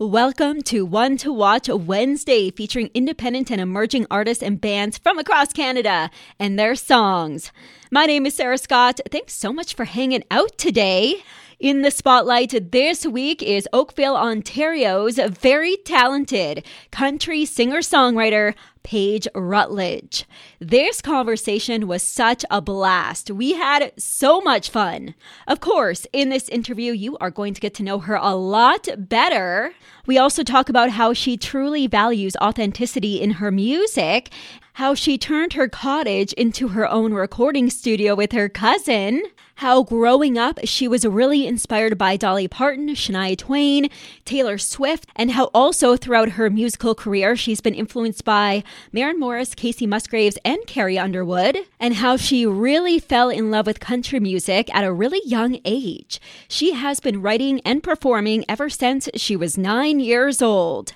Welcome to One to Watch Wednesday, featuring independent and emerging artists and bands from across Canada and their songs. My name is Sarah Scott. Thanks so much for hanging out today. In the spotlight this week is Oakville, Ontario's very talented country singer songwriter, Paige Rutledge. This conversation was such a blast. We had so much fun. Of course, in this interview, you are going to get to know her a lot better. We also talk about how she truly values authenticity in her music how she turned her cottage into her own recording studio with her cousin, how growing up she was really inspired by Dolly Parton, Shania Twain, Taylor Swift, and how also throughout her musical career she's been influenced by Maren Morris, Kacey Musgraves, and Carrie Underwood, and how she really fell in love with country music at a really young age. She has been writing and performing ever since she was nine years old.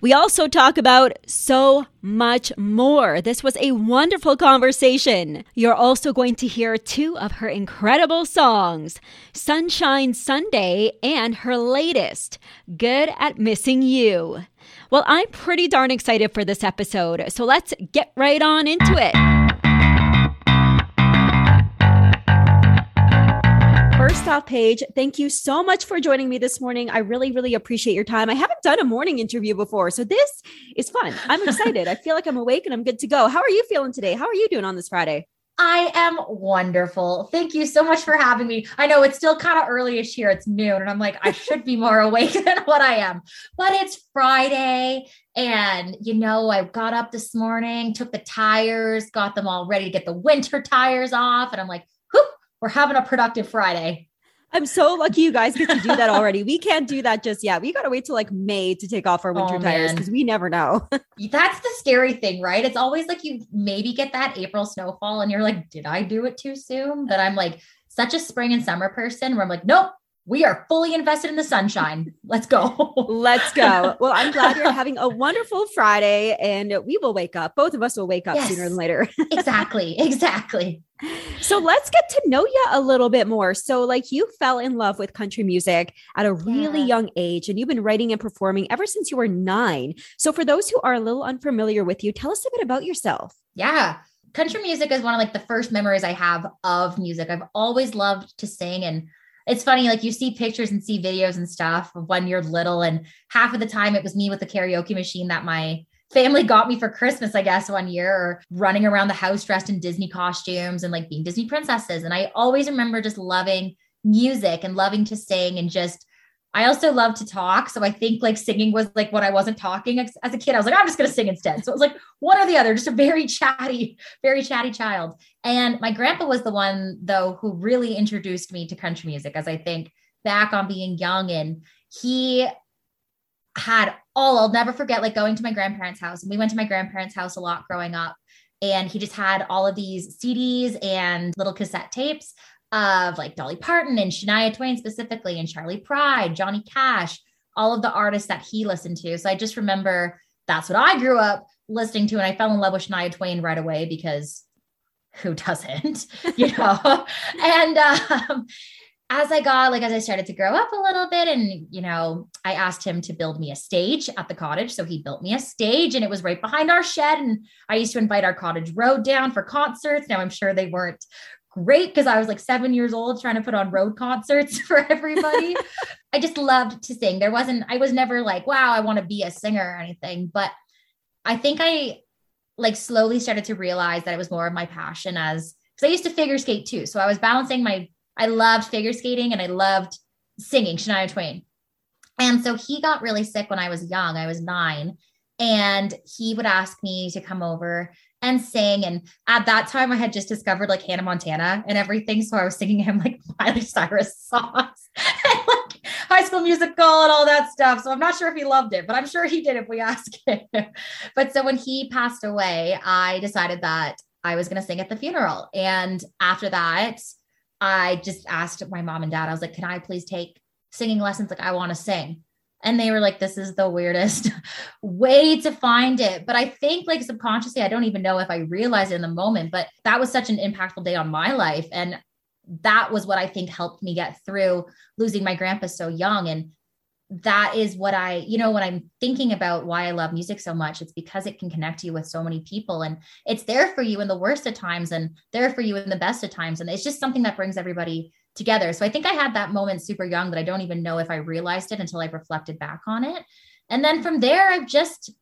We also talk about so much more. This was a wonderful conversation. You're also going to hear two of her incredible songs Sunshine Sunday and her latest, Good at Missing You. Well, I'm pretty darn excited for this episode, so let's get right on into it. First off, Paige, thank you so much for joining me this morning. I really, really appreciate your time. I haven't done a morning interview before, so this is fun. I'm excited. I feel like I'm awake and I'm good to go. How are you feeling today? How are you doing on this Friday? I am wonderful. Thank you so much for having me. I know it's still kind of early-ish here. It's noon, and I'm like, I should be more awake than what I am. But it's Friday, and you know, I got up this morning, took the tires, got them all ready to get the winter tires off, and I'm like, we're having a productive Friday. I'm so lucky you guys get to do that already. we can't do that just yet. We got to wait till like May to take off our winter oh, tires because we never know. That's the scary thing, right? It's always like you maybe get that April snowfall and you're like, did I do it too soon? But I'm like such a spring and summer person where I'm like, nope, we are fully invested in the sunshine. Let's go. Let's go. Well, I'm glad you're having a wonderful Friday and we will wake up. Both of us will wake up yes, sooner than later. exactly. Exactly. So let's get to know you a little bit more. So, like, you fell in love with country music at a really yeah. young age, and you've been writing and performing ever since you were nine. So, for those who are a little unfamiliar with you, tell us a bit about yourself. Yeah. Country music is one of like the first memories I have of music. I've always loved to sing and it's funny, like you see pictures and see videos and stuff of when you're little, and half of the time it was me with the karaoke machine that my family got me for Christmas, I guess, one year, or running around the house dressed in Disney costumes and like being Disney princesses. And I always remember just loving music and loving to sing and just I also love to talk. So I think like singing was like what I wasn't talking as, as a kid. I was like, I'm just going to sing instead. So it was like one or the other, just a very chatty, very chatty child. And my grandpa was the one, though, who really introduced me to country music as I think back on being young. And he had all, I'll never forget, like going to my grandparents' house. And we went to my grandparents' house a lot growing up. And he just had all of these CDs and little cassette tapes of like Dolly Parton and Shania Twain specifically, and Charley Pride, Johnny Cash, all of the artists that he listened to. So I just remember that's what I grew up listening to. And I fell in love with Shania Twain right away because who doesn't, you know? and um, as I got, like, as I started to grow up a little bit, and, you know, I asked him to build me a stage at the cottage. So he built me a stage and it was right behind our shed. And I used to invite our cottage road down for concerts. Now I'm sure they weren't great because I was like seven years old trying to put on road concerts for everybody. I just loved to sing. There wasn't, I was never like, wow, I want to be a singer or anything. But I think I like slowly started to realize that it was more of my passion as because I used to figure skate too. So I was balancing my, I loved figure skating and I loved singing Shania Twain. And so he got really sick when I was young. I was nine. And he would ask me to come over and sing. And at that time, I had just discovered like Hannah Montana and everything. So I was singing him like Miley Cyrus songs like high school musical and all that stuff. So I'm not sure if he loved it, but I'm sure he did if we ask him. but so when he passed away, I decided that I was going to sing at the funeral. And after that, I just asked my mom and dad, I was like, can I please take singing lessons? Like, I want to sing and they were like this is the weirdest way to find it. But i think like subconsciously i don't even know if i realized it in the moment but that was such an impactful day on my life. And that was what i think helped me get through losing my grandpa so young. And that is what I, you know, when I'm thinking about why I love music so much, it's because it can connect you with so many people. And it's there for you in the worst of times and there for you in the best of times. And it's just something that brings everybody together. So I think I had that moment super young that I don't even know if I realized it until I reflected back on it. And then from there, I've just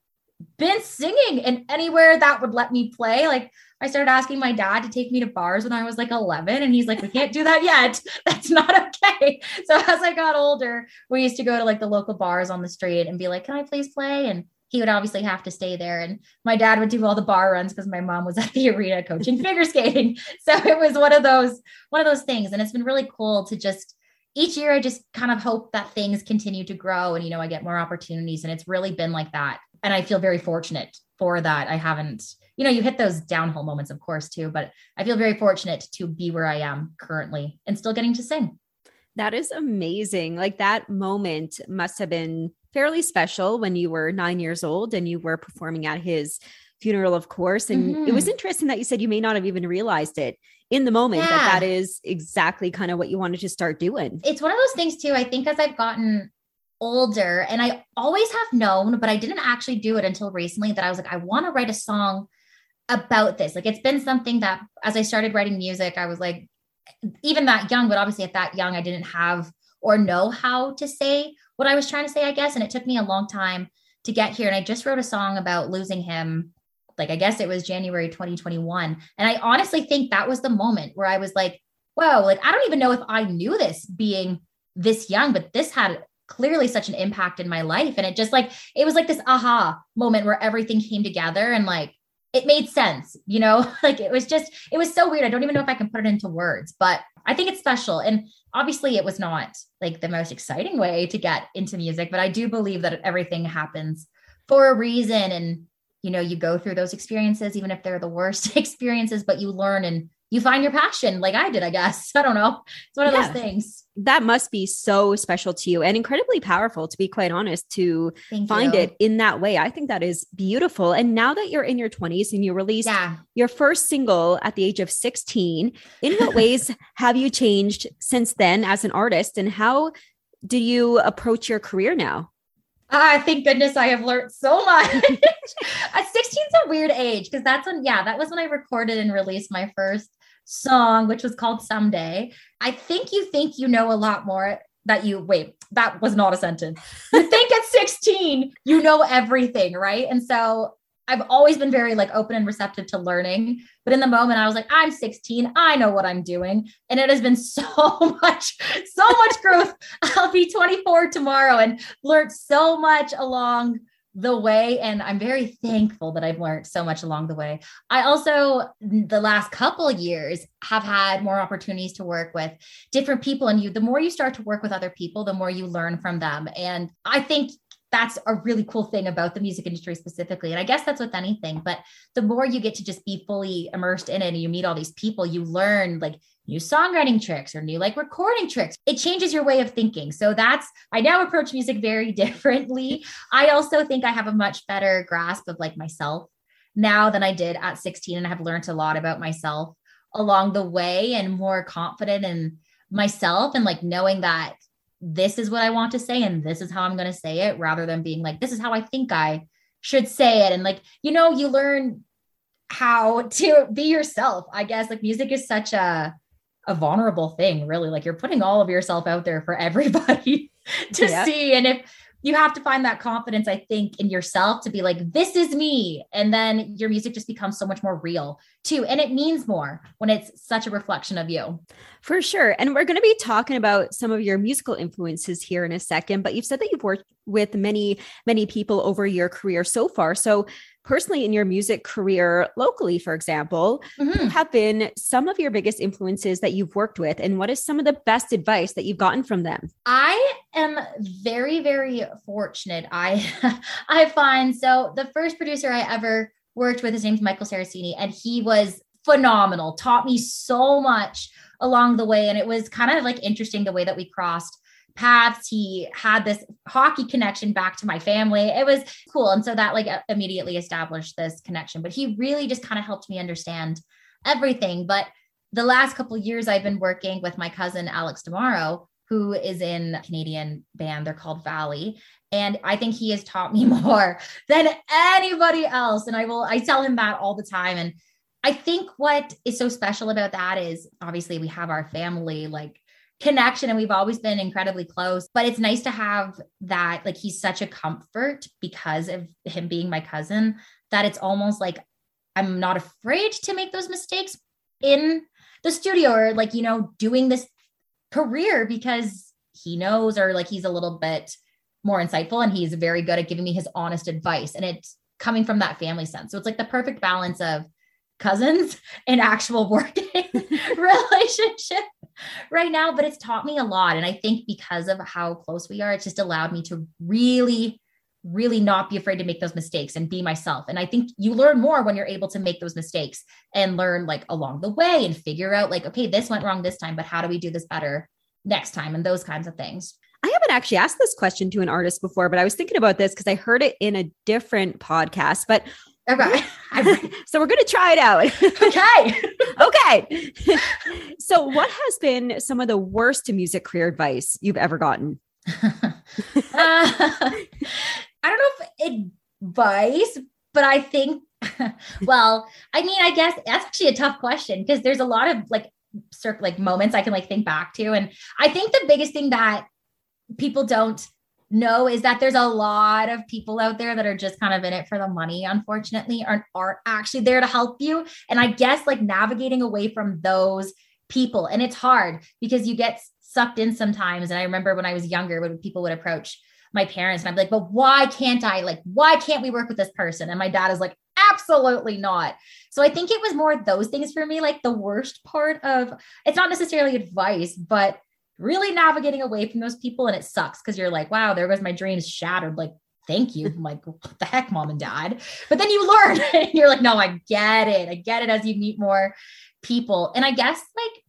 been singing and anywhere that would let me play. Like I started asking my dad to take me to bars when I was like 11 and he's like, we can't do that yet. That's not okay. So as I got older, we used to go to like the local bars on the street and be like, can I please play? And he would obviously have to stay there. And my dad would do all the bar runs because my mom was at the arena coaching figure skating. So it was one of those, one of those things. And it's been really cool to just each year I just kind of hope that things continue to grow and you know I get more opportunities and it's really been like that and I feel very fortunate for that. I haven't, you know, you hit those downhill moments, of course, too, but I feel very fortunate to be where I am currently and still getting to sing. That is amazing. Like that moment must have been fairly special when you were nine years old and you were performing at his funeral, of course. And mm-hmm. it was mm-hmm. interesting that you said you may not have even realized it in the moment yeah. that that is exactly kind of what you wanted to start doing. It's one of those things too. I think as I've gotten older and I always have known, but I didn't actually do it until recently that I was like, I want to write a song about this. Like it's been something that as I started writing music, I was like, even that young, but obviously at that young, I didn't have or know how to say what I was trying to say, I guess. And it took me a long time to get here. And I just wrote a song about losing him. Like, I guess it was January 2021. And I honestly think that was the moment where I was like, whoa, like, I don't even know if I knew this being this young, but this had clearly such an impact in my life. And it just like, it was like this aha moment where everything came together and like, it made sense, you know, like it was just, it was so weird. I don't even know if I can put it into words, but I think it's special. And obviously, it was not like the most exciting way to get into music, but I do believe that everything happens for a reason. And, you know, you go through those experiences, even if they're the worst experiences, but you learn and you find your passion like I did, I guess. I don't know. It's one of yeah. those things. That must be so special to you and incredibly powerful, to be quite honest, to Thank find you. it in that way. I think that is beautiful. And now that you're in your 20s and you released yeah. your first single at the age of 16, in what ways have you changed since then as an artist? And how do you approach your career now? Ah, thank goodness I have learned so much. 16 is a weird age because that's when, yeah, that was when I recorded and released my first song, which was called Someday. I think you think you know a lot more that you wait, that was not a sentence. You think at 16, you know everything, right? And so I've always been very like open and receptive to learning. But in the moment, I was like, I'm 16. I know what I'm doing. And it has been so much, so much growth. I'll be 24 tomorrow and learned so much along the way and i'm very thankful that i've learned so much along the way i also the last couple years have had more opportunities to work with different people and you the more you start to work with other people the more you learn from them and i think that's a really cool thing about the music industry specifically. And I guess that's with anything, but the more you get to just be fully immersed in it and you meet all these people, you learn like new songwriting tricks or new like recording tricks. It changes your way of thinking. So that's, I now approach music very differently. I also think I have a much better grasp of like myself now than I did at 16. And I have learned a lot about myself along the way and more confident in myself and like knowing that this is what I want to say and this is how I'm going to say it rather than being like, this is how I think I should say it. And like, you know, you learn how to be yourself. I guess like music is such a, a vulnerable thing, really. Like you're putting all of yourself out there for everybody to see. And if you have to find that confidence, I think, in yourself to be like, this is me. And then your music just becomes so much more real too. And it means more when it's such a reflection of you. For sure. And we're going to be talking about some of your musical influences here in a second, but you've said that you've worked with many, many people over your career so far. So personally in your music career locally, for example, mm-hmm. have been some of your biggest influences that you've worked with? And what is some of the best advice that you've gotten from them? I am very, very fortunate. I I find so the first producer I ever worked with, his name's Michael Saracini, and he was phenomenal, taught me so much along the way. And it was kind of like interesting the way that we crossed paths. He had this hockey connection back to my family. It was cool. And so that like uh, immediately established this connection. But he really just kind of helped me understand everything. But the last couple years I've been working with my cousin Alex Dimauro, who is in Canadian band. They're called Valley. And I think he has taught me more than anybody else. And I will, I tell him that all the time. And I think what is so special about that is obviously we have our family like connection and we've always been incredibly close, but it's nice to have that. Like he's such a comfort because of him being my cousin that it's almost like I'm not afraid to make those mistakes in the studio or like, you know, doing this career because he knows or like he's a little bit more insightful and he's very good at giving me his honest advice. And it's coming from that family sense. So it's like the perfect balance of cousins and actual working relationship right now. But it's taught me a lot. And I think because of how close we are, it's just allowed me to really really not be afraid to make those mistakes and be myself. And I think you learn more when you're able to make those mistakes and learn like along the way and figure out like, okay, this went wrong this time, but how do we do this better next time? And those kinds of things. I haven't actually asked this question to an artist before, but I was thinking about this because I heard it in a different podcast. But okay, so we're going to try it out. okay. okay. so, what has been some of the worst music career advice you've ever gotten? uh, I don't know if advice, but I think, well, I mean, I guess that's actually a tough question because there's a lot of like circ like moments I can like think back to. And I think the biggest thing that people don't know is that there's a lot of people out there that are just kind of in it for the money, unfortunately, aren't aren't actually there to help you. And I guess like navigating away from those people. And it's hard because you get sucked in sometimes. And I remember when I was younger, when people would approach my parents and I'm like, but why can't I? Like, why can't we work with this person? And my dad is like, absolutely not. So I think it was more those things for me. Like the worst part of it's not necessarily advice, but really navigating away from those people. And it sucks because you're like, wow, there goes my dreams shattered. Like, thank you. I'm like, what the heck, mom and dad? But then you learn and you're like, no, I get it. I get it as you meet more people. And I guess like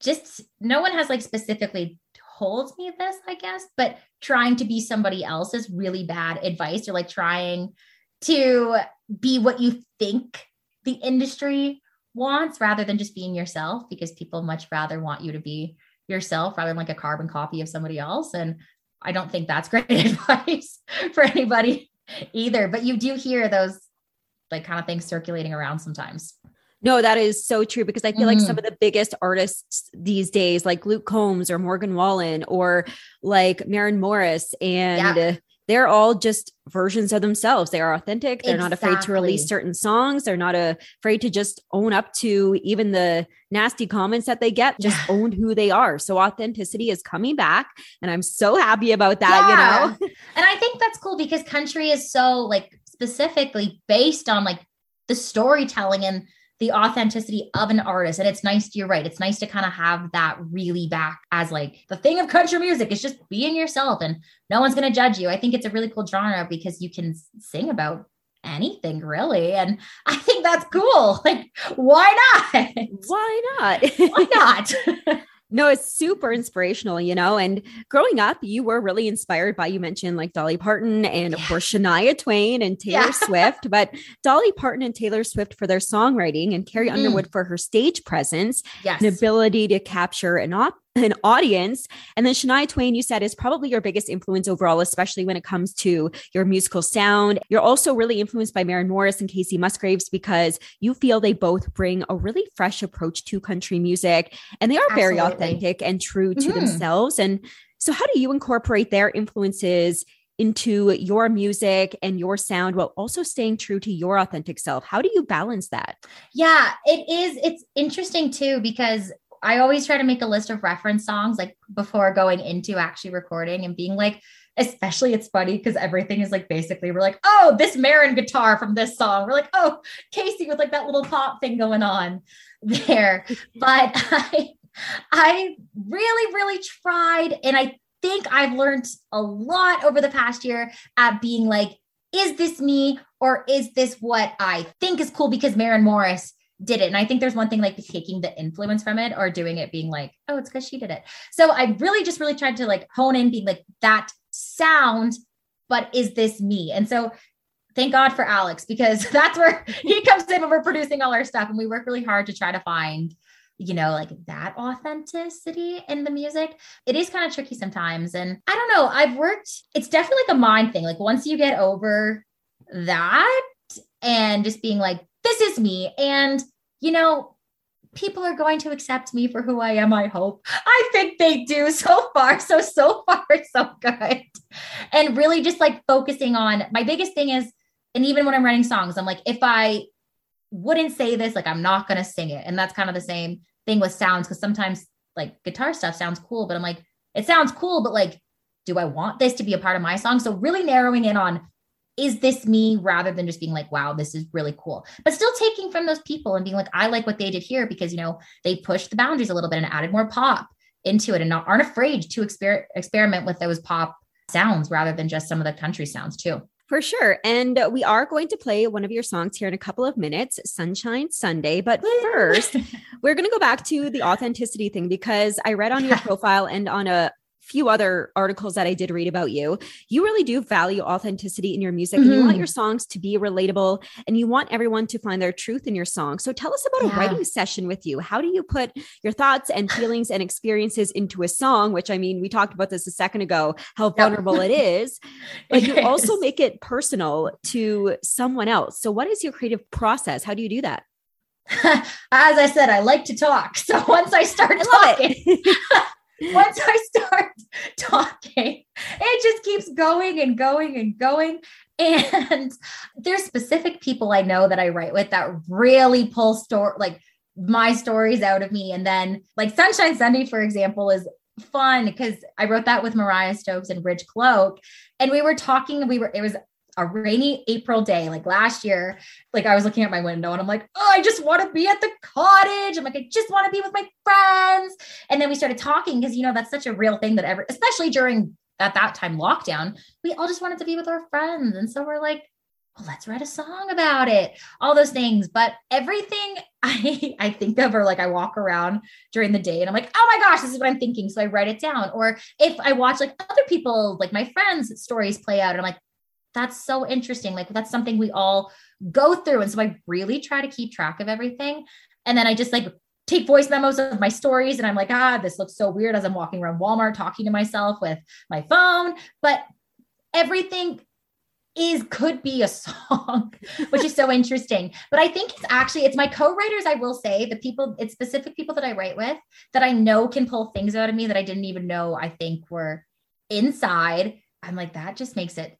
just no one has like specifically told me this, I guess, but trying to be somebody else is really bad advice. You're like trying to be what you think the industry wants rather than just being yourself because people much rather want you to be yourself rather than like a carbon copy of somebody else. And I don't think that's great advice for anybody either. But you do hear those like kind of things circulating around sometimes. No, that is so true because I feel mm-hmm. like some mm-hmm. of the biggest artists these days, like Luke Combs or Morgan Wallen or like Maren Morris, and yeah. They're all just versions of themselves. They are authentic. They're exactly. not afraid to release certain songs. They're not uh, afraid to just own up to even the nasty comments that they get, just yeah. own who they are. So authenticity is coming back. And I'm so happy about that, yeah. you know? and I think that's cool because country is so like specifically based on like the storytelling and the authenticity of an artist. And it's nice, to you're right. It's nice to kind of have that really back as like the thing of country music is just being yourself and no one's going to judge you. I think it's a really cool genre because you can sing about anything really. And I think that's cool. Like, why not? Why not? why not? No, it's super inspirational, you know. And growing up, you were really inspired by, you mentioned like Dolly Parton and, of course, Shania Twain and Taylor yeah. Swift. But Dolly Parton and Taylor Swift for their songwriting and Carrie mm. Underwood for her stage presence yes. and ability to capture an op- an audience. And then Shania Twain, you said, is probably your biggest influence overall, especially when it comes to your musical sound. You're also really influenced by Maren Morris and Kacey Musgraves because you feel they both bring a really fresh approach to country music and they are Absolutely. very authentic and true to mm-hmm. themselves. And so, how do you incorporate their influences? into your music and your sound while also staying true to your authentic self. How do you balance that? Yeah, it is. It's interesting too because I always try to make a list of reference songs like before going into actually recording and being like, especially it's funny because everything is like basically we're like, oh, this Maren guitar from this song. We're like, oh, Kacey with like that little pop thing going on there. but I I really, really tried. And I think I've learned a lot over the past year at being like, is this me or is this what I think is cool? Because Maren Morris did it. And I think there's one thing like taking the influence from it or doing it being like, oh, it's because she did it. So I really just really tried to like hone in being like that sound, but is this me? And so thank God for Alex because that's where he comes in when we're producing all our stuff. And we work really hard to try to find you know, like that authenticity in the music. It is kind of tricky sometimes. And I don't know, I've worked, it's definitely like a mind thing. Like once you get over that and just being like, this is me. And, you know, people are going to accept me for who I am, I hope. I think they do so far. So, so far, so good. And really just like focusing on my biggest thing is, and even when I'm writing songs, I'm like, if I wouldn't say this, like, I'm not going to sing it. And that's kind of the same thing with sounds because sometimes like guitar stuff sounds cool, but I'm like, it sounds cool, but like, do I want this to be a part of my song? So, really narrowing in on is this me rather than just being like, wow, this is really cool. But still taking from those people and being like, I like what they did here because, you know, they pushed the boundaries a little bit and added more pop into it and not, aren't afraid to exper- experiment with those pop sounds rather than just some of the country sounds too. For sure. And we are going to play one of your songs here in a couple of minutes, Sunshine Sunday. But first, we're going to go back to the authenticity thing because I read on your profile and on a few other articles that I did read about you, you really do value authenticity in your music mm-hmm. and you want mm-hmm. your songs to be relatable and you want everyone to find their truth in your song. So tell us about yeah. a writing session with you. How do you put your thoughts and feelings and experiences into a song, which I mean, we talked about this a second ago, how vulnerable it is, but you also make it personal to someone else. So what is your creative process? How do you do that? As I said, I like to talk. So once I start I talking, once I start talking, it just keeps going and going and going. And there's specific people I know that I write with that really pull store like my stories out of me. And then like Sunshine Sunday, for example, is fun because I wrote that with Mariah Stokes and Rich Cloak. And we were talking, we were, it was a rainy April day, like last year, like I was looking at my window and I'm like, oh, I just want to be at the cottage. I'm like, I just want to be with my friends. And then we started talking because, you know, that's such a real thing that ever, especially during at that time lockdown, we all just wanted to be with our friends. And so we're like, well, let's write a song about it, all those things. But everything I, I think of, or like I walk around during the day and I'm like, oh my gosh, this is what I'm thinking. So I write it down. Or if I watch like other people, like my friends' stories play out, and I'm like, that's so interesting. Like that's something we all go through. And so I really try to keep track of everything. And then I just like take voice memos of my stories and I'm like, ah, this looks so weird as I'm walking around Walmart talking to myself with my phone. But everything is could be a song, which is so interesting. But I think it's actually it's my co-writers, I will say, the people, it's specific people that I write with that I know can pull things out of me that I didn't even know I think were inside. I'm like, that just makes it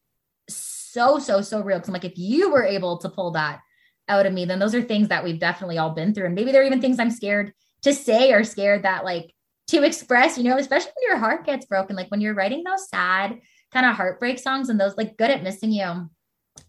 so, so, so real. Cause I'm like, if you were able to pull that out of me, then those are things that we've definitely all been through. And maybe there are even things I'm scared to say or scared that like to express, you know, especially when your heart gets broken, like when you're writing those sad kind of heartbreak songs and those like good at missing you.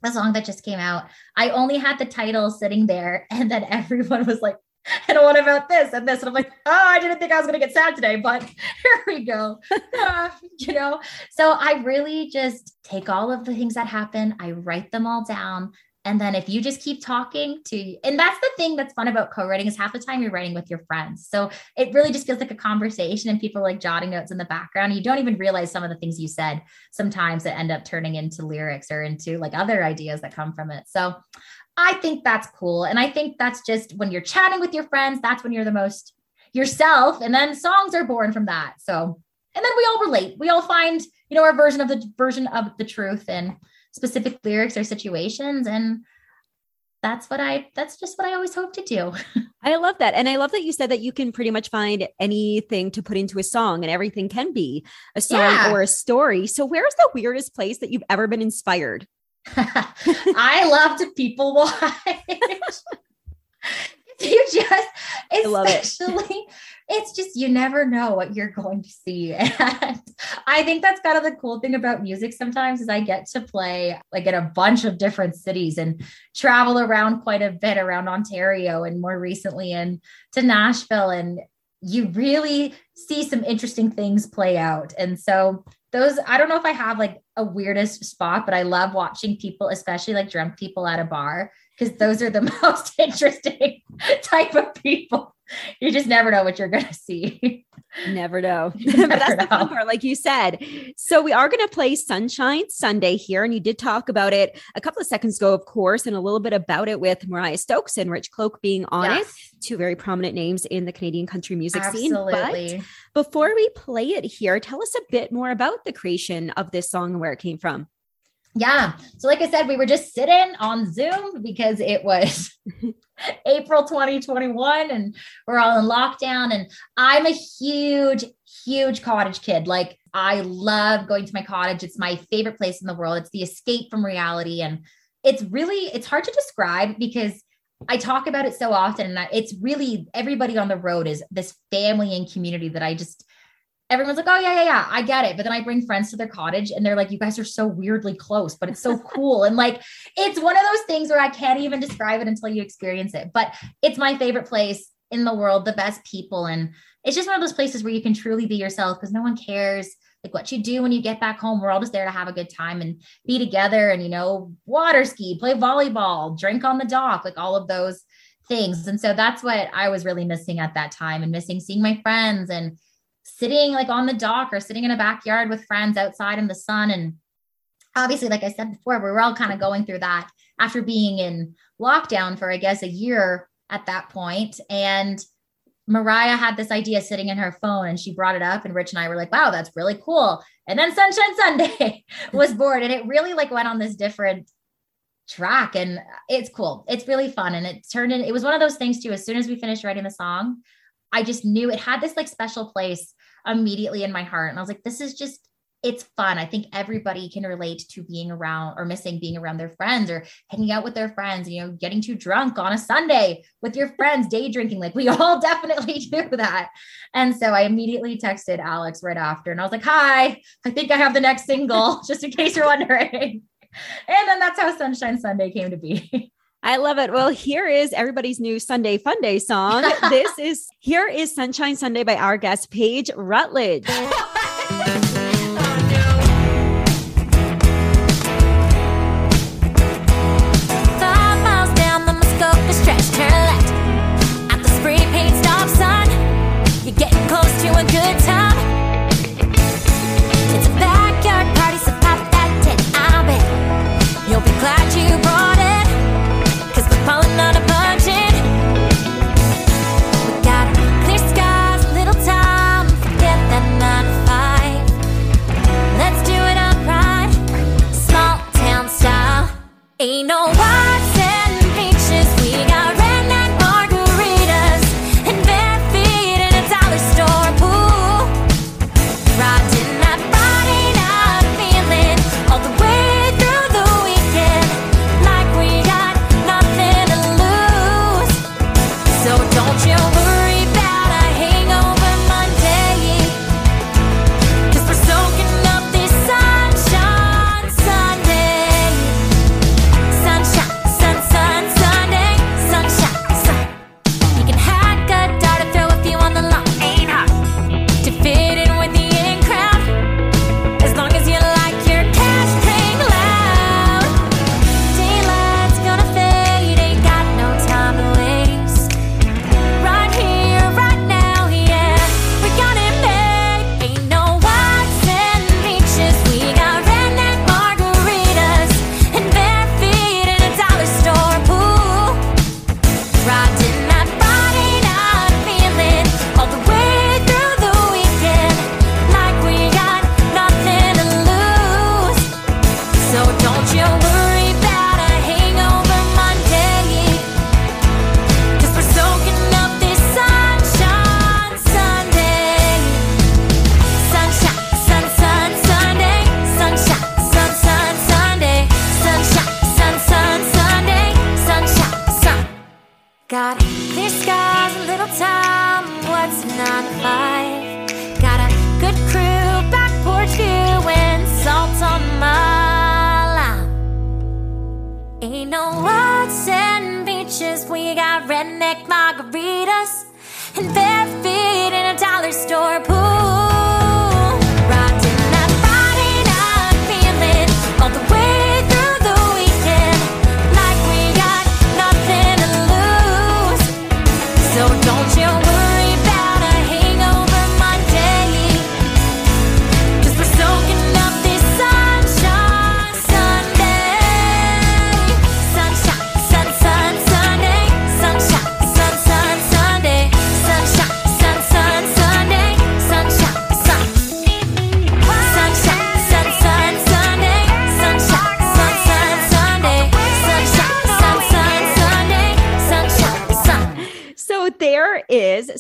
The song that just came out, I only had the title sitting there, and then everyone was like, and what about this and this? And I'm like, oh, I didn't think I was going to get sad today, but here we go. uh, you know, so I really just take all of the things that happen, I write them all down. And then if you just keep talking to, and that's the thing that's fun about co-writing is half the time you're writing with your friends. So it really just feels like a conversation and people like jotting notes in the background. You don't even realize some of the things you said sometimes that end up turning into lyrics or into like other ideas that come from it. So I think that's cool. And I think that's just when you're chatting with your friends, that's when you're the most yourself. And then songs are born from that. So, and then we all relate. We all find, you know, our version of the version of the truth and specific lyrics or situations. And that's what I, that's just what I always hope to do. I love that. And I love that you said that you can pretty much find anything to put into a song and everything can be a song yeah. or a story. So, where's the weirdest place that you've ever been inspired? I love to people watch. you just, especially, it. it's just, you never know what you're going to see. And I think that's kind of the cool thing about music sometimes is I get to play like in a bunch of different cities and travel around quite a bit around Ontario and more recently in to Nashville. And you really see some interesting things play out. And so those I don't know if I have like a weirdest spot, but I love watching people, especially like drunk people at a bar, because those are the most interesting type of people. You just never know what you're gonna see. Never know. Never but that's know. the fun part, like you said. So we are going to play Sunshine Sunday here. And you did talk about it a couple of seconds ago, of course, and a little bit about it with Mariah Stokes and Rich Cloak being on yes. it. Two very prominent names in the Canadian country music Absolutely. scene. But before we play it here, tell us a bit more about the creation of this song and where it came from. Yeah. So, like I said, we were just sitting on Zoom because it was April 2021 and we're all in lockdown. And I'm a huge, huge cottage kid. Like, I love going to my cottage. It's my favorite place in the world. It's the escape from reality. And it's really, it's hard to describe because I talk about it so often. And it's really everybody on the road is this family and community that I just, everyone's like, oh, yeah, yeah, yeah, I get it. But then I bring friends to their cottage and they're like, you guys are so weirdly close, but it's so cool. And like, it's one of those things where I can't even describe it until you experience it. But it's my favorite place in the world, the best people. And it's just one of those places where you can truly be yourself because no one cares like what you do when you get back home. We're all just there to have a good time and be together and, you know, water ski, play volleyball, drink on the dock, like all of those things. And so that's what I was really missing at that time and missing seeing my friends and sitting like on the dock or sitting in a backyard with friends outside in the sun. And obviously, like I said before, we were all kind of going through that after being in lockdown for, I guess, a year at that point. And Mariah had this idea sitting in her phone and she brought it up and Rich and I were like, wow, that's really cool. And then Sunshine Sunday was born and it really like went on this different track and it's cool. It's really fun. And it turned in, it was one of those things too. As soon as we finished writing the song, I just knew it had this like special place immediately in my heart. And I was like, this is just, it's fun. I think everybody can relate to being around or missing being around their friends or hanging out with their friends, you know, getting too drunk on a Sunday with your friends, day drinking. Like we all definitely do that. And so I immediately texted Alex right after and I was like, hi, I think I have the next single, just in case you're wondering. And then that's how Sunshine Sunday came to be. I love it. Well, here is everybody's new Sunday Fun Day song. this is Here is Sunshine Sunday by our guest, Paige Rutledge.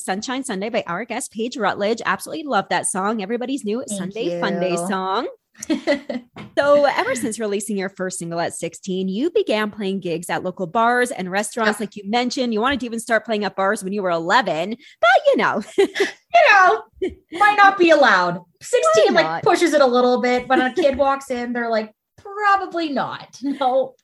Sunshine Sunday by our guest, Paige Rutledge. Absolutely love that song. Everybody's new Thank Sunday you. Fun Day song. So, ever since releasing your first single at 16, you began playing gigs at local bars and restaurants, like you mentioned. You wanted to even start playing at bars when you were 11, but you know, you know, might not be allowed. 16 like pushes it a little bit. When a kid walks in, they're like, probably not. No.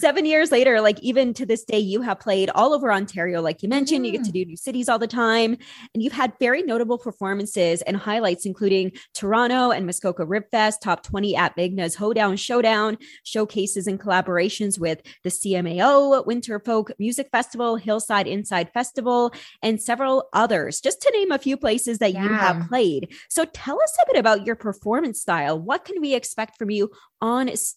seven years later, like even to this day, you have played all over Ontario. Like you mentioned, you get to mm. do new cities all the time. And you've had very notable performances and highlights, including Toronto and Muskoka Ribfest, top 20 at Vigna's Hoedown Showdown, showcases and collaborations with the CMAO, Winter Folk Music Festival, Hillside Inside Festival, and several others, just to name a few places that you have played. So tell us a bit about your performance style. What can we expect from you on stage?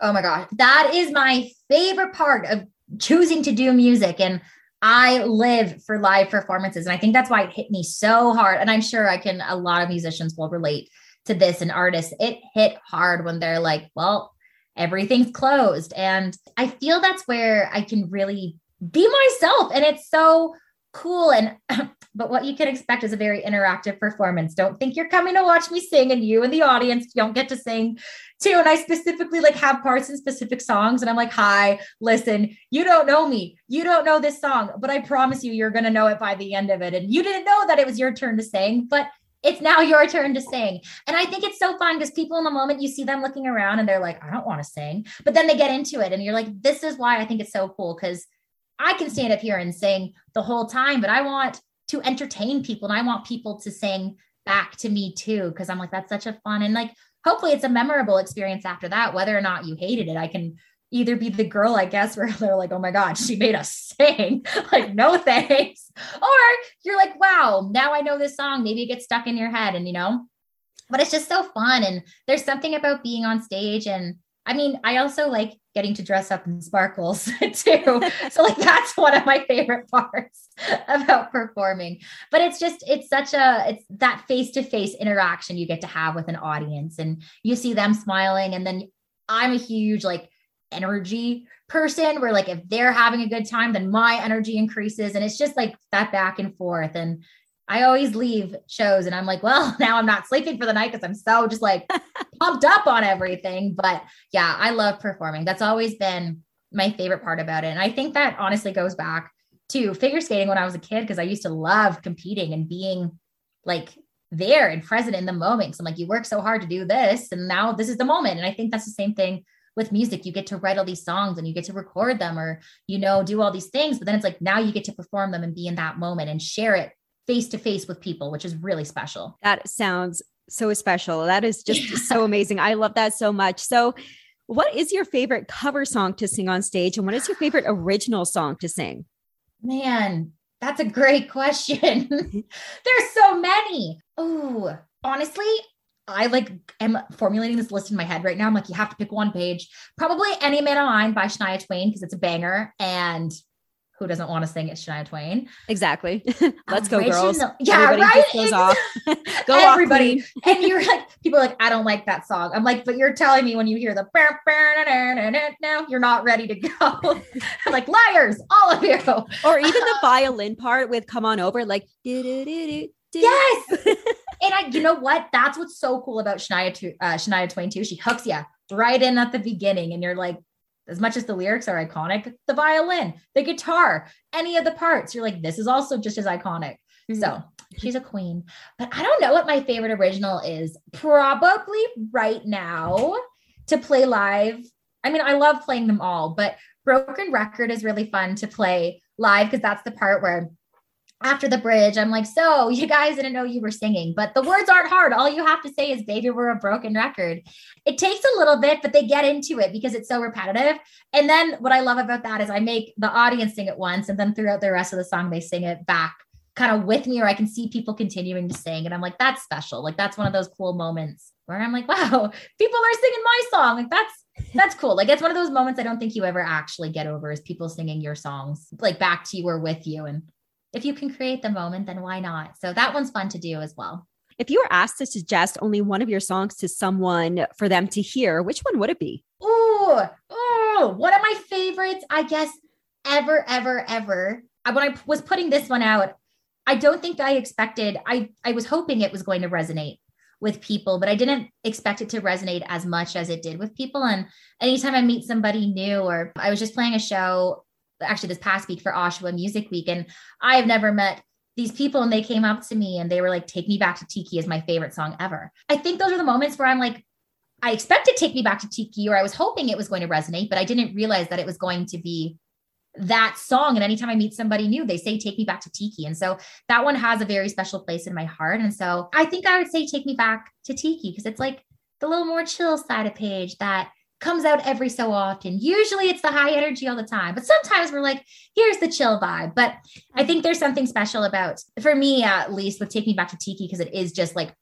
Oh my gosh, That is my favorite part of choosing to do music. And I live for live performances. And I think that's why it hit me so hard. And I'm sure I can, a lot of musicians will relate to this and artists. It hit hard when they're like, well, everything's closed. And I feel that's where I can really be myself. And it's so cool. And, but what you can expect is a very interactive performance. Don't think you're coming to watch me sing and you and the audience don't get to sing too. And I specifically like have parts in specific songs. And I'm like, hi, listen, you don't know me. You don't know this song, but I promise you, you're going to know it by the end of it. And you didn't know that it was your turn to sing, but it's now your turn to sing. And I think it's so fun because people in the moment you see them looking around and they're like, I don't want to sing. But then they get into it. And you're like, this is why I think it's so cool because I can stand up here and sing the whole time, but I want to entertain people and I want people to sing back to me too. Cause I'm like, that's such a fun and like, hopefully it's a memorable experience after that, whether or not you hated it. I can either be the girl, I guess, where they're like, oh my God, she made us sing. like, no thanks. Or you're like, wow, now I know this song. Maybe it gets stuck in your head and you know, but it's just so fun. And there's something about being on stage. And I mean, I also like getting to dress up in sparkles too. so like that's one of my favorite parts about performing. But it's just it's such a it's that face-to-face interaction you get to have with an audience and you see them smiling and then I'm a huge like energy person where like if they're having a good time then my energy increases and it's just like that back and forth and I always leave shows and I'm like, well, now I'm not sleeping for the night because I'm so just like pumped up on everything. But yeah, I love performing. That's always been my favorite part about it. And I think that honestly goes back to figure skating when I was a kid because I used to love competing and being like there and present in the moment. So I'm like, you work so hard to do this, and now this is the moment. And I think that's the same thing with music. You get to write all these songs and you get to record them or, you know, do all these things. But then it's like now you get to perform them and be in that moment and share it face to face with people, which is really special. That sounds so special. That is just Yeah. so amazing. I love that so much. So, what is your favorite cover song to sing on stage? And what is your favorite original song to sing? Man, that's a great question. There's so many. Oh, honestly, I like am formulating this list in my head right now. I'm like, you have to pick one Paige. Probably Any Man of Mine by Shania Twain because it's a banger. And who doesn't want to sing it, Shania Twain? Exactly. Let's go, girls. Yeah, Everybody right. just goes off. Go Everybody. queen. and you're like, people are like, I don't like that song. I'm like, but you're telling me when you hear the "Bah, bah, na, na, na, na," now you're not ready to go. I'm like, liars, all of you. Or even the violin part with "Come On Over," like. Yes. and I, you know what? That's what's so cool about Shania, uh, Shania Twain too. She hooks you right in at the beginning, and you're like, as much as the lyrics are iconic, the violin, the guitar, any of the parts, you're like, this is also just as iconic. Mhm. So she's a queen. But I don't know what my favorite original is. Probably right now to play live. I mean, I love playing them all, but Broken Record is really fun to play live because that's the part where after the bridge, I'm like, so you guys didn't know you were singing, but the words aren't hard. All you have to say is, baby, we're a broken record. It takes a little bit, but they get into it because it's so repetitive. And then what I love about that is I make the audience sing it once, and then throughout the rest of the song, they sing it back kind of with me, or I can see people continuing to sing. And I'm like, that's special. Like, that's one of those cool moments where I'm like, wow, people are singing my song. Like, that's that's cool. Like it's one of those moments I don't think you ever actually get over is people singing your songs like back to you or with you. And if you can create the moment, then why not? So that one's fun to do as well. If you were asked to suggest only one of your songs to someone for them to hear, which one would it be? Ooh, ooh, one of my favorites, I guess, ever, ever, ever when I was putting this one out, I don't think I expected, I, I was hoping it was going to resonate with people, but I didn't expect it to resonate as much as it did with people. And anytime I meet somebody new, or I was just playing a show actually this past week for Oshawa Music Week, and I have never met these people and they came up to me and they were like, Take Me Back to Tiki is my favorite song ever. I think those are the moments where I'm like, I expected Take Me Back to Tiki, or I was hoping it was going to resonate, but I didn't realize that it was going to be that song. And anytime I meet somebody new, they say, Take Me Back to Tiki. And so that one has a very special place in my heart. And so I think I would say, Take Me Back to Tiki because it's like the little more chill side of Paige that comes out every so often. Usually it's the high energy all the time, but sometimes we're like, here's the chill vibe. But I think there's something special about, for me at least, with Take Me Back to Tiki because it is just like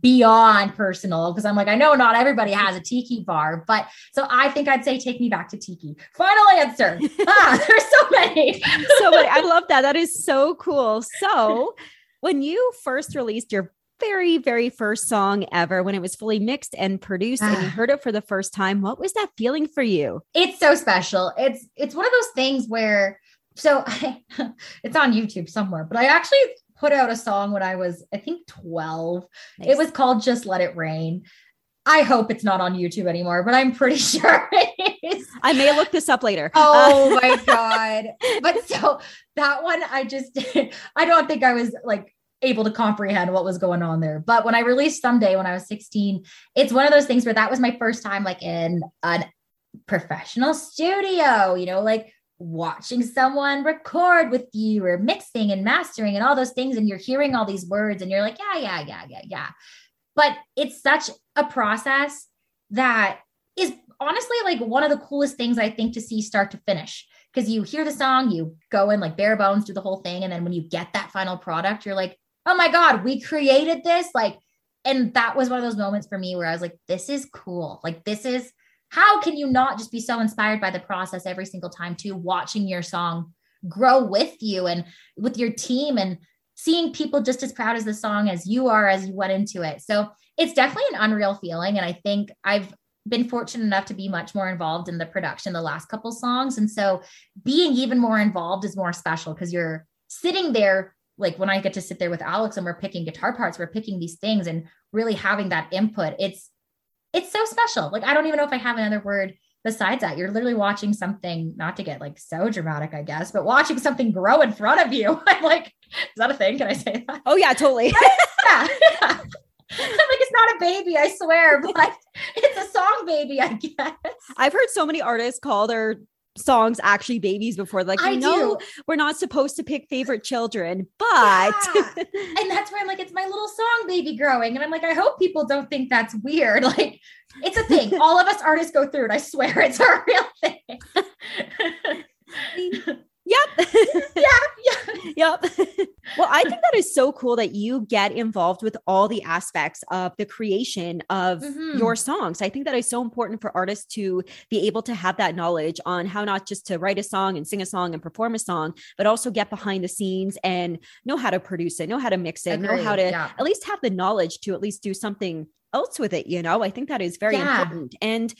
beyond personal because I'm like, I know not everybody has a tiki bar, but so I think I'd say take me back to tiki. Final answer. ah, there's so many. so many. I love that. That is so cool. So when you first released your very, very first song ever, when it was fully mixed and produced and you ah. heard it for the first time, what was that feeling for you? It's so special. It's it's one of those things where so I, it's on YouTube somewhere, but I actually put out a song when I was, I think, 12. Nice. It was called Just Let It Rain. I hope it's not on YouTube anymore, but I'm pretty sure it is. I may look this up later. Oh uh, my God. But so that one, I just, I don't think I was like able to comprehend what was going on there. But when I released Someday when I was 16, it's one of those things where that was my first time like in an professional studio, you know, like watching someone record with you or mixing and mastering and all those things and you're hearing all these words and you're like yeah yeah yeah yeah yeah but it's such a process that is honestly like one of the coolest things i think to see start to finish because you hear the song you go in like bare bones do the whole thing and then when you get that final product you're like oh my god we created this like and that was one of those moments for me where i was like this is cool. Like this is how can you not just be so inspired by the process every single time too watching your song grow with you and with your team and seeing people just as proud as the song as you are as you went into it. So it's definitely an unreal feeling. And i think i've been fortunate enough to be much more involved in the production the last couple songs. And so being even more involved is more special because you're sitting there like when i get to sit there with alex and we're picking guitar parts we're picking these things and really having that input it's it's so special. Like, I don't even know if I have another word besides that. You're literally watching something, not to get like so dramatic, I guess, but watching something grow in front of you. I'm like, is that a thing? Can I say that? Oh, yeah, totally. yeah. yeah. I'm like, it's not a baby, I swear, but it's a song baby, I guess. I've heard so many artists call their songs actually babies before like i know we're not supposed to pick favorite children but yeah. and that's where i'm like it's my little song baby growing and i'm like i hope people don't think that's weird. Like it's a thing. All of us artists go through it i swear it's a real thing Yep. yeah. Yeah. yep. well, I think that is so cool that you get involved with all the aspects of the creation of mm-hmm. your songs. I think that is so important for artists to be able to have that knowledge on how not just to write a song and sing a song and perform a song, but also get behind the scenes and know how to produce it, know how to mix it, Agreed. know how to yeah. at least have the knowledge to at least do something else with it. You know, I think that is very yeah. important. And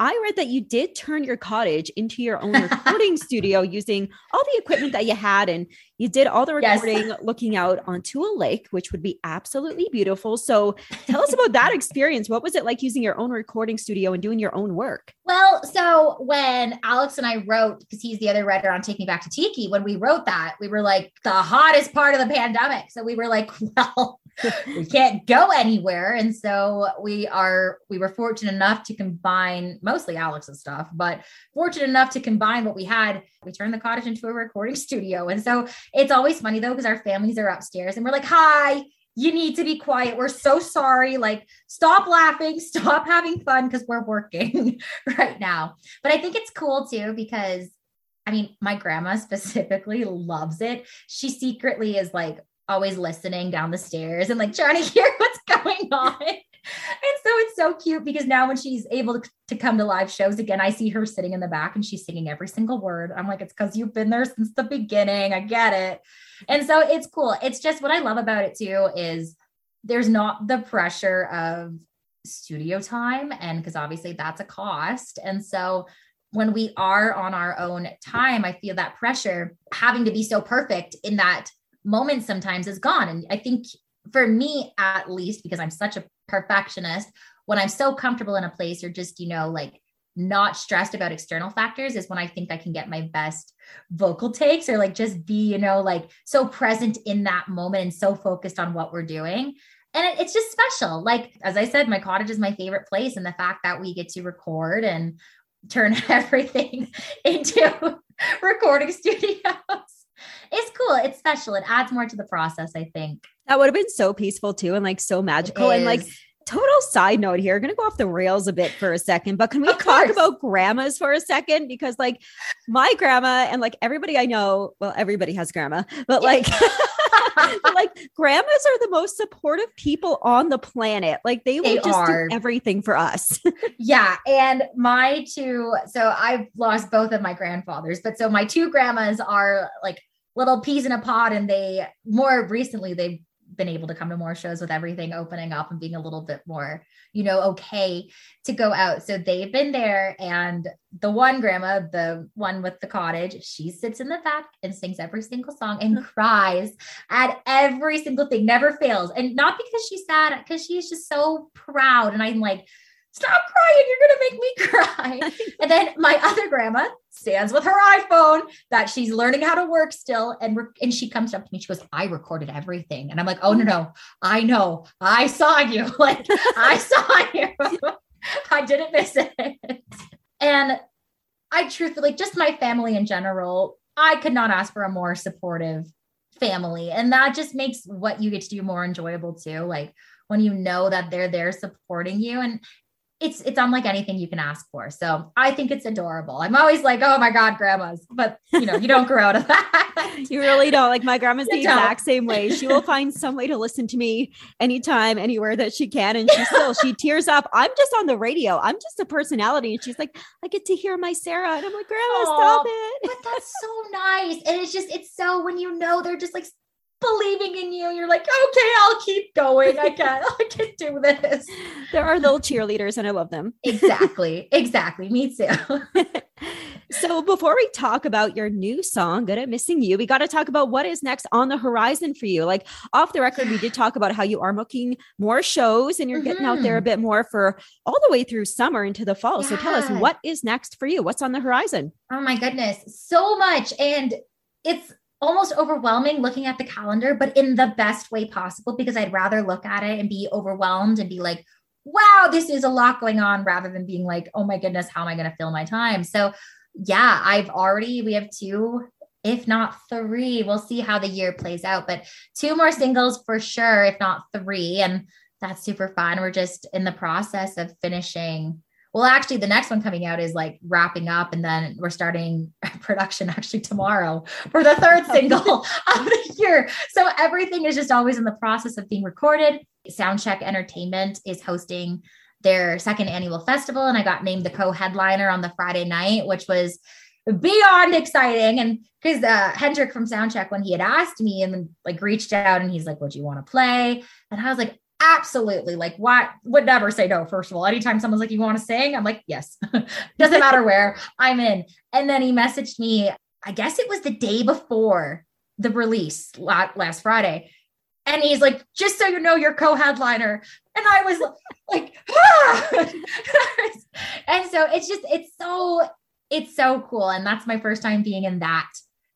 I read that you did turn your cottage into your own recording studio using all the equipment that you had, and you did all the recording yes. looking out onto a lake, which would be absolutely beautiful. So, tell us about that experience. What was it like using your own recording studio and doing your own work? Well, so when Alex and I wrote, because he's the other writer on Take Me Back to Tiki, when we wrote that, we were like the hottest part of the pandemic. So we were like, well, we can't go anywhere. And so we are, we were fortunate enough to combine mostly Alex's stuff, but fortunate enough to combine what we had. We turned the cottage into a recording studio. And so it's always funny though, because our families are upstairs and we're like, hi, you need to be quiet. We're so sorry. Like, stop laughing, stop having fun because we're working right now. But I think it's cool too because I mean, my grandma specifically loves it. She secretly is like always listening down the stairs and like trying to hear what's going on. And so it's so cute because now when she's able to, to come to live shows again, I see her sitting in the back and she's singing every single word. I'm like, it's because you've been there since the beginning. I get it. And so it's cool. It's just what I love about it too is there's not the pressure of studio time. And because obviously that's a cost. And so when we are on our own time, I feel that pressure having to be so perfect in that moment sometimes is gone. And I think for me, at least, because I'm such a perfectionist, when I'm so comfortable in a place or just, you know, like not stressed about external factors is when I think I can get my best vocal takes or like just be, you know, like so present in that moment and so focused on what we're doing. And it, it's just special. Like, as I said, my cottage is my favorite place. And the fact that we get to record and turn everything into recording studios it's cool. It's special. It adds more to the process, I think. That would have been so peaceful too and like so magical. And like total side note here, gonna go off the rails a bit for a second, but can we talk about grandmas for a second? Because like my grandma and like everybody I know, well, everybody has grandma, but like like grandmas are the most supportive people on the planet. Like they will just are. do everything for us. yeah. And my two, so I've lost both of my grandfathers, but so my two grandmas are like little peas in a pod and they more recently they've been able to come to more shows with everything opening up and being a little bit more, you know, okay to go out. So they've been there. And the one grandma, the one with the cottage, she sits in the back and sings every single song and hmm. cries at every single thing, never fails. And not because she's sad, because she's just so proud. And I'm like, stop crying. You're going to make me cry. and then my other grandma stands with her iPhone that she's learning how to work still. And, re- and she comes up to me. She goes, I recorded everything. And I'm like, oh, no, no. I know. I saw you. Like, I saw you. I didn't miss it. And I truthfully, just my family in general, I could not ask for a more supportive family. And that just makes what you get to do more enjoyable too. Like, when you know that they're there supporting you and it's it's unlike anything you can ask for. So I think it's adorable. I'm always like, oh my God, grandmas. But you know, you don't grow out of that. you really don't. Like my grandma's the exact same way. She will find some way to listen to me anytime, anywhere that she can. And she still she tears up. I'm just on the radio. I'm just a personality. And she's like, I get to hear my Sarah. And I'm like, Grandma, Aww, stop it. But that's so nice. And it's just, it's so when you know they're just like believing in you. You're like, okay, I'll keep going. I can, I can do this. There are little cheerleaders, and I love them. exactly, exactly. Me too. so before we talk about your new song, "Good at Missing You," we got to talk about what is next on the horizon for you. Like off the record, we did talk about how you are booking more shows and you're mm-hmm. getting out there a mm-hmm. bit more for all the way through summer into the fall. Yeah. So tell us what is next for you. What's on the horizon? Oh my goodness, so much, and it's almost overwhelming looking at the calendar, but in the best way possible because I'd rather look at it and be overwhelmed and be like, wow, this is a lot going on rather than being like, oh my goodness, how am I going to fill my time? So, yeah, I've already, we have two, if not three. We'll see how the year plays out, but two more singles for sure, if not three. And that's super fun. We're just in the process of finishing well, actually, the next one coming out is like wrapping up, and then we're starting production actually tomorrow for the third single of the year. So everything is just always in the process of being recorded. Soundcheck Entertainment is hosting their second annual festival, and I got named the co-headliner on the Friday night, which was beyond exciting. And because uh, Hendrik from Soundcheck, when he had asked me and like reached out and he's like, "What do you want to play?" And I was like, absolutely. Like what would never say no first of all. Anytime someone's like you want to sing? I'm like yes. Doesn't matter where i'm in. And then he messaged me i guess it was the day before the release last friday. And he's like just so you know you're co-headliner. And i was like ah! and so it's just it's so it's so cool. And that's my first time being in that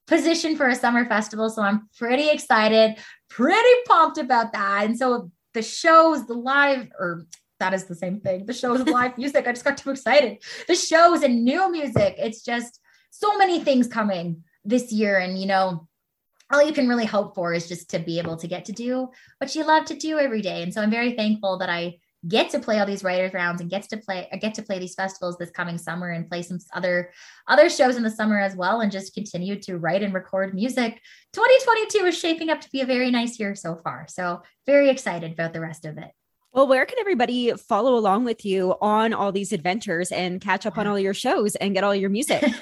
position for a summer festival. So i'm pretty excited pretty pumped about that. And so the shows, the live, or that is the same thing. The shows, live music. I just got too excited. The shows and new music. It's just so many things coming this year. And, you know, all you can really hope for is just to be able to get to do what you love to do every day. And so I'm very thankful that I get to play all these writers rounds and gets to play uh, get to play these festivals this coming summer and play some other other shows in the summer as well and just continue to write and record music. 2022 is shaping up to be a very nice year so far. So very excited about the rest of it. Well, where can everybody follow along with you on all these adventures and catch up on all your shows and get all your music?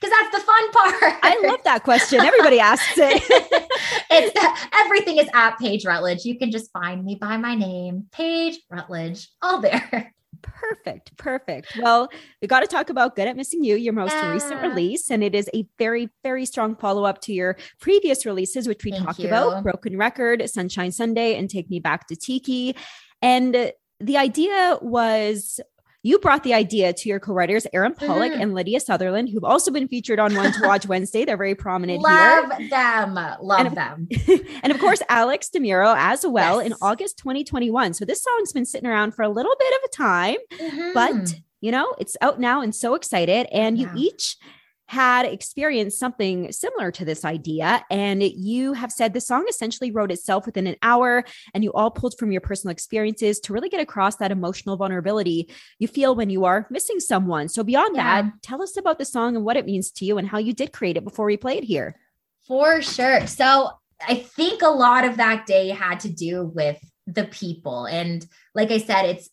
Because that's the fun part. I love that question. Everybody asks it. it's everything is at Paige Rutledge. You can just find me by my name, Paige Rutledge, all there. Perfect. Perfect. Well, we got to talk about Good at Missing You, your most yeah. recent release. And it is a very, very strong follow up to your previous releases, which we Thank talked you. about Broken Record, Sunshine Sunday, and Take Me Back to Tiki. And the idea was you brought the idea to your co-writers Aaron Pollock mm-hmm. and Lydia Sutherland, who've also been featured on One to Watch Wednesday. They're very prominent Love here. them. Love and, them. and of course, Alex Dimauro as well yes. in August 2021. So this song's been sitting around for a little bit of a time, mm-hmm. but you know, it's out now and so excited. And yeah. you each had experienced something similar to this idea. And you have said the song essentially wrote itself within an hour, and you all pulled from your personal experiences to really get across that emotional vulnerability you feel when you are missing someone. So, beyond yeah. that, tell us about the song and what it means to you and how you did create it before we play it here. For sure. So, I think a lot of that day had to do with the people. And like I said, it's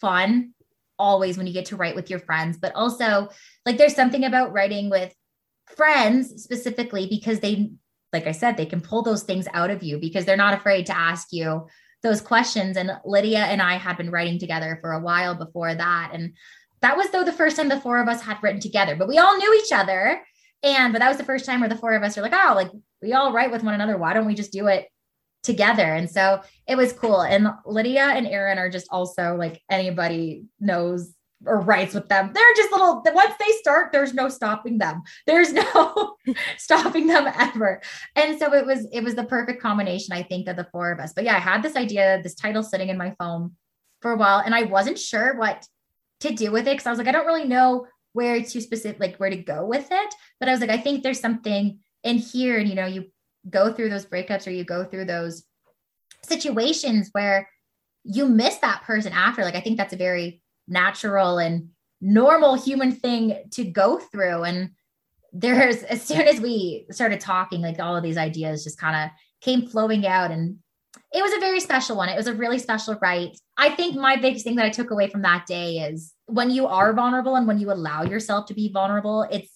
fun always when you get to write with your friends, but also like there's something about writing with friends specifically because they, like I said, they can pull those things out of you because they're not afraid to ask you those questions. And Lydia and I had been writing together for a while before that. And that was though the first time the four of us had written together, but we all knew each other. And but that was the first time where the four of us are like, oh, like we all write with one another. Why don't we just do it together. And so it was cool. And Lydia and Aaron are just also like anybody knows or writes with them. They're just little, once they start, there's no stopping them. There's no stopping them ever. And so it was, it was the perfect combination, I think, of the four of us. But yeah, I had this idea, this title sitting in my phone for a while, and I wasn't sure what to do with it. Cause I was like, I don't really know where to specific, like where to go with it. But I was like, I think there's something in here. And, you know, you go through those breakups or you go through those situations where you miss that person after like i think that's a very natural and normal human thing to go through. And there's as soon as we started talking like all of these ideas just kind of came flowing out. And it was a very special one. It was a really special write i think my biggest thing that i took away from that day is when you are vulnerable and when you allow yourself to be vulnerable it's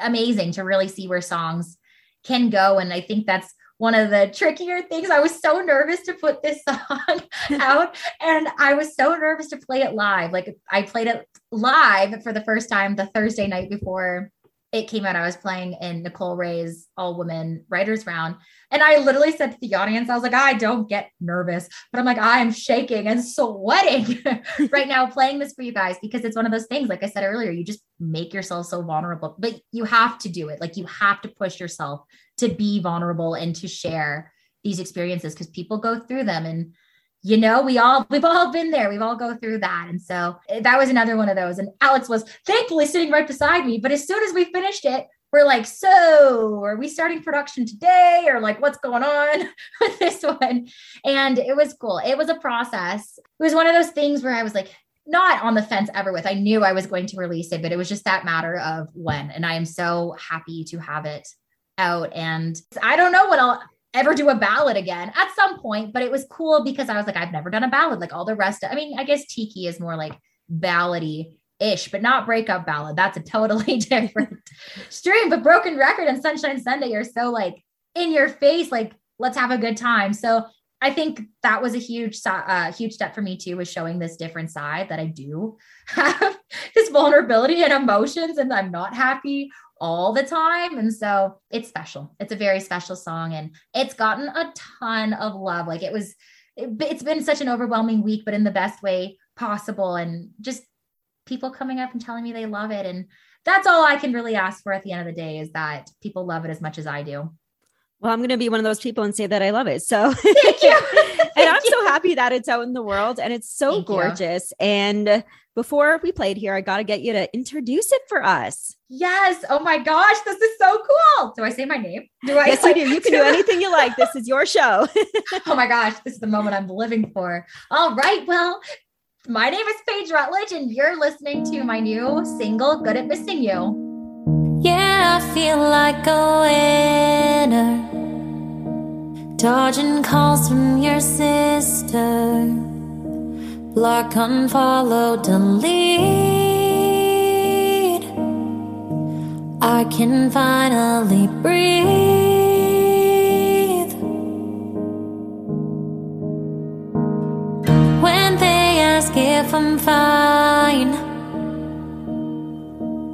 amazing to really see where songs can go. And I think that's one of the trickier things. I was so nervous to put this song out and I was so nervous to play it live. Like I played it live for the first time the Thursday night before it came out, I was playing in Nicole Ray's all women writers round. And I literally said to the audience, I was like, I don't get nervous, but I'm like, I am shaking and sweating right now playing this for you guys because it's one of those things, like I said earlier, you just make yourself so vulnerable, but you have to do it. Like you have to push yourself to be vulnerable and to share these experiences because people go through them. And you know we all we've all been there. We've all go through that. And so eh, that was another one of those. And alex was thankfully sitting right beside me but as soon as we finished it we're like so are we starting production today or like what's going on with this one and it was cool it was a process it was one of those things where i was like not on the fence ever with i knew i was going to release it but it was just that matter of when and i am so happy to have it out and i don't know what i'll ever do a ballad again at some point, but it was cool because I was like, I've never done a ballad like all the rest. Of, I mean, I guess Tiki is more like ballady ish, but not breakup ballad. That's a totally different stream. But Broken Record and Sunshine Sunday are so like in your face, like let's have a good time. So I think that was a huge, uh, huge step for me too, was showing this different side that I do have this vulnerability and emotions, and I'm not happy all the time. And so it's special. It's a very special song and it's gotten a ton of love. Like it was, it, has been such an overwhelming week, but in the best way possible. And just people coming up and telling me they love it. And that's all I can really ask for at the end of the day is that people love it as much as I do. Well, I'm going to be one of those people and say that I love it. So, and I'm so happy that it's out in the world and it's so Thank gorgeous. You. And before we played here, I got to get you to introduce it for us. Yes. Oh my gosh, this is so cool. Do I say my name? Do I? Yes, you do. You can do anything you like. This is your show. oh my gosh, this is the moment I'm living for. All right. Well, my name is Paige Rutledge, and you're listening to my new single, Good at Missing You. Yeah, I feel like a winner. Dodging calls from your sister. Block, unfollow, delete. I can finally breathe. When they if I'm fine.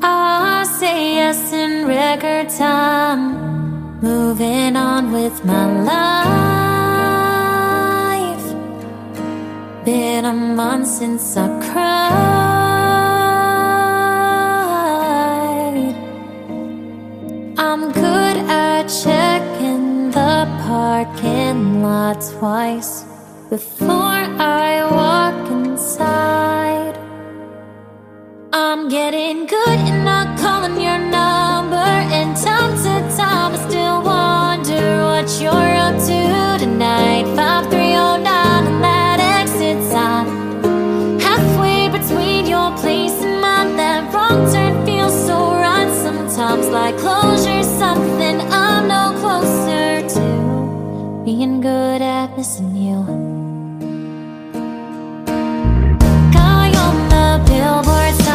I say yes in record time, moving on with my life. Been a month since I cried. I'm good at checking the parking lot twice before I walk inside. I'm getting good and not calling your number. And time to time, I still wonder what you're up to tonight. 5309 on that exit sign. Halfway between your place and mine, that wrong turn feels so right. Sometimes, like closure, something I'm no closer to being good at missing you. The billboard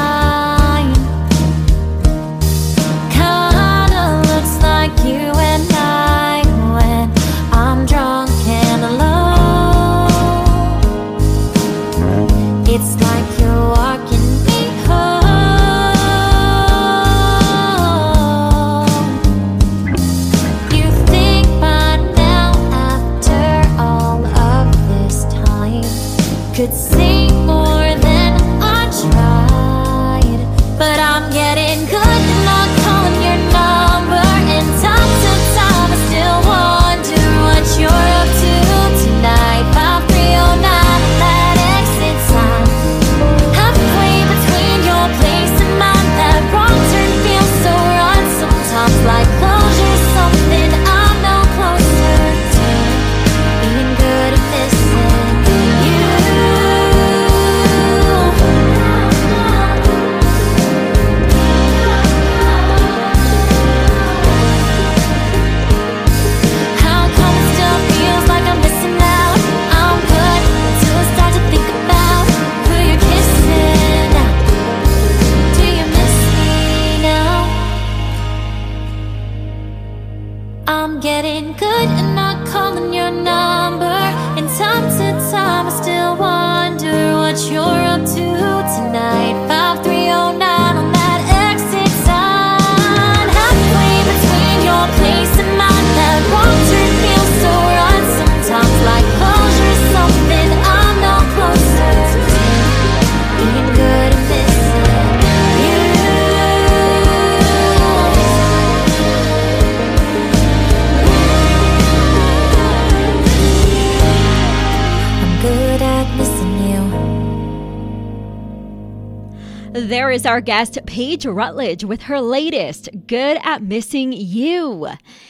is our guest, Paige Rutledge, with her latest, Good at Missing You.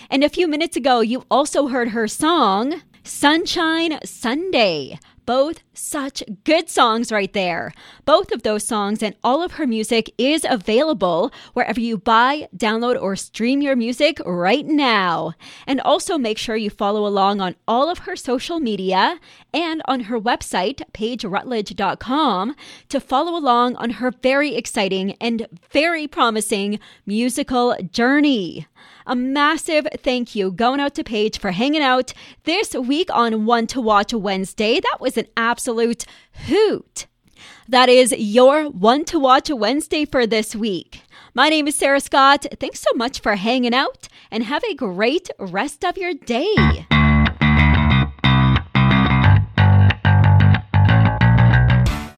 And a few minutes ago, you also heard her song, Sunshine Sunday. Both such good songs right there. Both of those songs and all of her music is available wherever you buy, download, or stream your music right now. And also make sure you follow along on all of her social media and on her website, paigerutledge.com, to follow along on her very exciting and very promising musical journey. A massive thank you going out to Paige for hanging out this week on One to Watch Wednesday. That was an absolute hoot. That is your One to Watch Wednesday for this week. My name is Sarah Scott. Thanks so much for hanging out and have a great rest of your day.